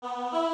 Oh.